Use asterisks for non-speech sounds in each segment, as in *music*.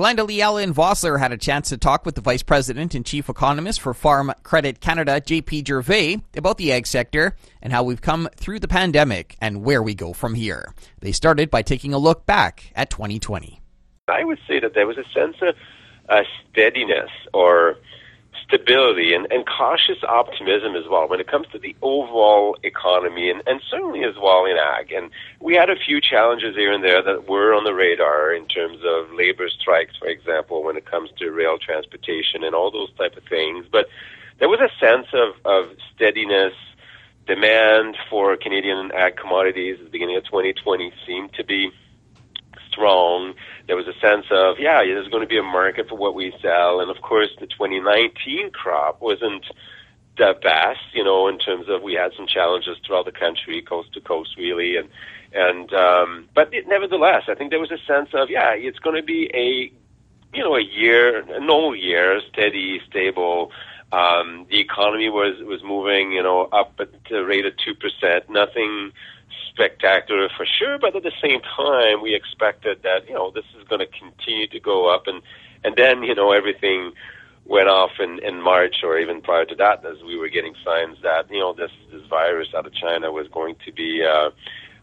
Glendalee Allen Vossler had a chance to talk with the Vice President and Chief Economist for Farm Credit Canada, JP Gervais, about the ag sector and how we've come through the pandemic and where we go from here. They started by taking a look back at 2020. I would say that there was a sense of uh, steadiness or stability and, and cautious optimism as well when it comes to the overall economy and, and certainly as well in ag. And we had a few challenges here and there that were on the radar in terms of labor strikes, for example, when it comes to rail transportation and all those type of things. But there was a sense of, of steadiness. Demand for Canadian ag commodities at the beginning of 2020 seemed to be strong. There was a sense of, yeah, there's going to be a market for what we sell. And of course, the 2019 crop wasn't the best, you know, in terms of we had some challenges throughout the country, coast to coast, really. And, and, um, but it, nevertheless, I think there was a sense of, yeah, it's going to be a, you know, a year, a normal year, steady, stable. Um, the economy was, was moving, you know, up at the rate of 2%, nothing, spectacular for sure, but at the same time, we expected that you know this is going to continue to go up, and and then you know everything went off in in March or even prior to that, as we were getting signs that you know this this virus out of China was going to be uh,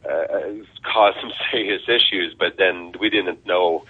uh, cause some *laughs* serious issues, but then we didn't know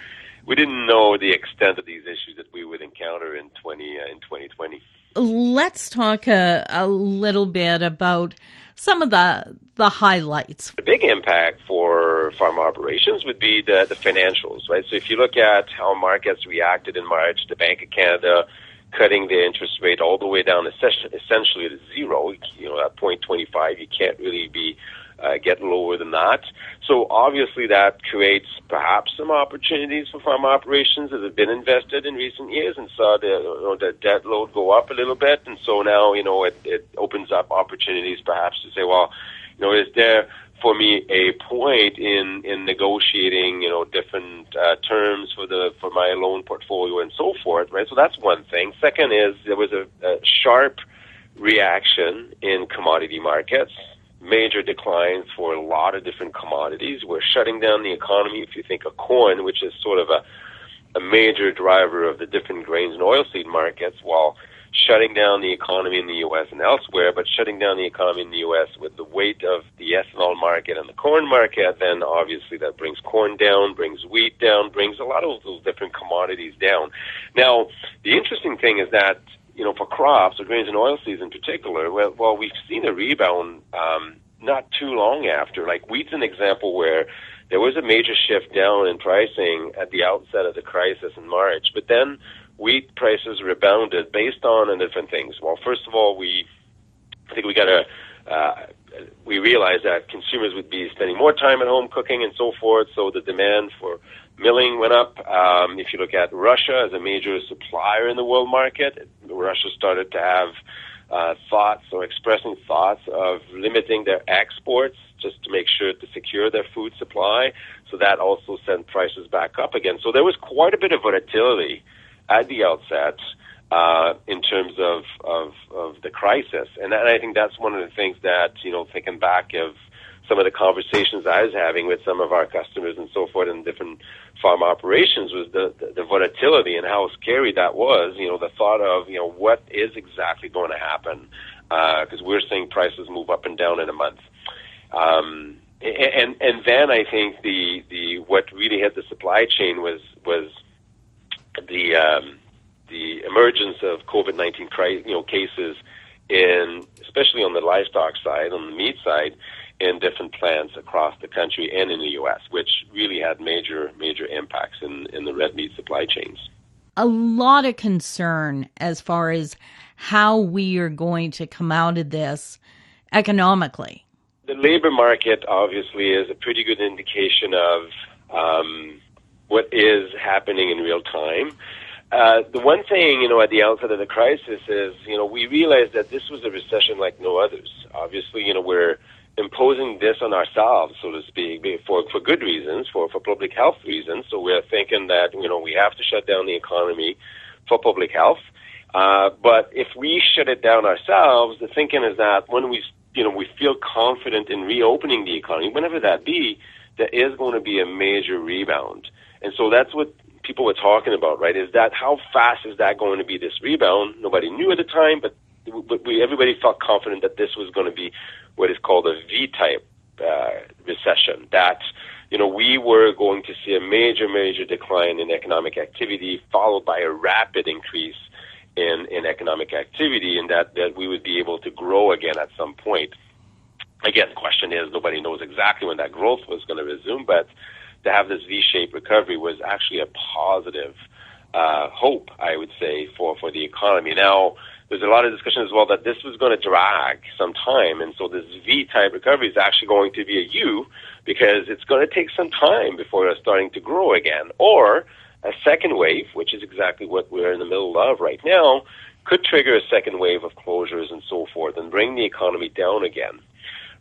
we didn't know the extent of these issues that we would encounter in 20 uh, in 2020. Let's talk a, a little bit about some of the the highlights. The big impact for farm operations would be the, the financials, right? So if you look at how markets reacted in March, the Bank of Canada cutting the interest rate all the way down essentially to zero, you know, at point 25, you can't really be uh, get lower than that. So obviously that creates perhaps some opportunities for farm operations that have been invested in recent years and saw the, you know, the debt load go up a little bit. And so now, you know, it, it opens up opportunities perhaps to say, well, you know, is there for me a point in in negotiating you know different uh, terms for the for my loan portfolio and so forth right so that's one thing second is there was a, a sharp reaction in commodity markets major declines for a lot of different commodities. We're shutting down the economy. If you think of corn, which is sort of a, a major driver of the different grains and oilseed markets, while shutting down the economy in the U.S. and elsewhere, but shutting down the economy in the U.S. with the weight of the ethanol market and the corn market, then obviously that brings corn down, brings wheat down, brings a lot of those different commodities down. Now, the interesting thing is that you know, for crops or grains and oilseeds in particular, well, well we've seen a rebound um, not too long after. Like wheat's an example where there was a major shift down in pricing at the outset of the crisis in March, but then wheat prices rebounded based on a different things. Well, first of all, we I think we got to uh, we realized that consumers would be spending more time at home cooking and so forth, so the demand for milling went up. Um, if you look at Russia as a major supplier in the world market, Russia started to have uh, thoughts or expressing thoughts of limiting their exports just to make sure to secure their food supply. So that also sent prices back up again. So there was quite a bit of volatility at the outset uh, in terms of, of, of the crisis. And, and I think that's one of the things that, you know, thinking back of some of the conversations I was having with some of our customers and so forth in different farm operations was the, the, the volatility and how scary that was. You know, the thought of, you know, what is exactly going to happen because uh, we're seeing prices move up and down in a month. Um, and and then I think the the what really hit the supply chain was was the um, the emergence of COVID nineteen you know cases in especially on the livestock side, on the meat side, in different plants across the country and in the U.S., which really had major major impacts in in the red meat supply chains. A lot of concern as far as how we are going to come out of this economically. The labor market obviously is a pretty good indication of um, what is happening in real time. Uh, the one thing, you know, at the outset of the crisis is, you know, we realized that this was a recession like no others. Obviously, you know, we're imposing this on ourselves, so to speak, for for good reasons, for for public health reasons. So we're thinking that you know we have to shut down the economy for public health. Uh, but if we shut it down ourselves, the thinking is that when we you know we feel confident in reopening the economy, whenever that be, there is going to be a major rebound. And so that's what people were talking about, right, is that how fast is that going to be this rebound? Nobody knew at the time, but, but we, everybody felt confident that this was going to be what is called a V-type uh, recession. That you know we were going to see a major, major decline in economic activity, followed by a rapid increase in in economic activity, and that that we would be able to grow again at some point. Again, the question is nobody knows exactly when that growth was going to resume, but to have this V-shaped recovery was actually a positive uh, hope, I would say, for for the economy. Now there's a lot of discussion as well that this was going to drag some time, and so this V-type recovery is actually going to be a U because it's going to take some time before it's starting to grow again. Or a second wave, which is exactly what we're in the middle of right now, could trigger a second wave of closures and so forth and bring the economy down again.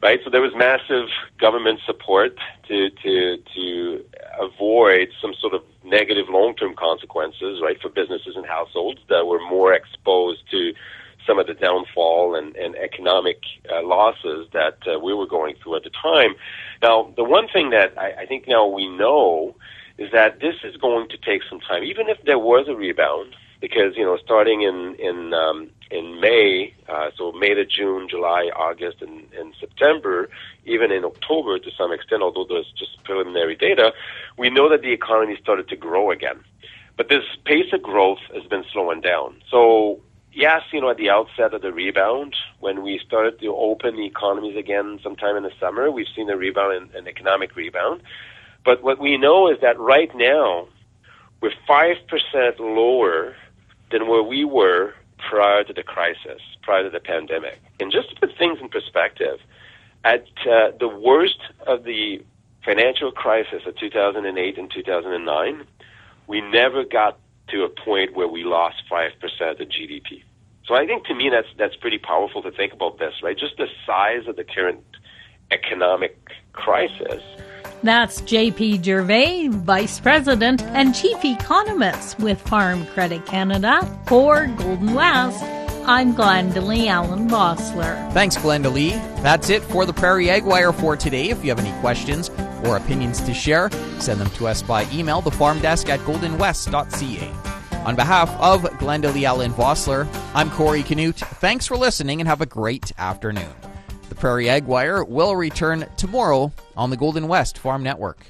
Right, so there was massive government support to to to avoid some sort of negative long-term consequences, right, for businesses and households that were more exposed to some of the downfall and, and economic uh, losses that uh, we were going through at the time. Now, the one thing that I, I think now we know is that this is going to take some time, even if there was a rebound, because you know, starting in in um, in May, uh, so May to June, July, August, and, and September, even in October to some extent, although there's just preliminary data, we know that the economy started to grow again. But this pace of growth has been slowing down. So yes, you know, at the outset of the rebound, when we started to open the economies again sometime in the summer, we've seen a rebound, and an economic rebound. But what we know is that right now, we're 5% lower than where we were prior to the crisis, prior to the pandemic. And just to put things in perspective, at uh, the worst of the financial crisis of 2008 and 2009, we never got to a point where we lost 5% of GDP. So I think to me that's that's pretty powerful to think about this, right? Just the size of the current economic crisis that's JP Gervais, Vice President and Chief Economist with Farm Credit Canada for Golden West. I'm Glendalee Allen Vossler. Thanks, Glendalee. That's it for the Prairie Ag Wire for today. If you have any questions or opinions to share, send them to us by email, thefarmdesk at goldenwest.ca. On behalf of Glendalee Allen Vossler, I'm Corey Canute. Thanks for listening and have a great afternoon. The Prairie Ag Wire will return tomorrow on the Golden West Farm Network.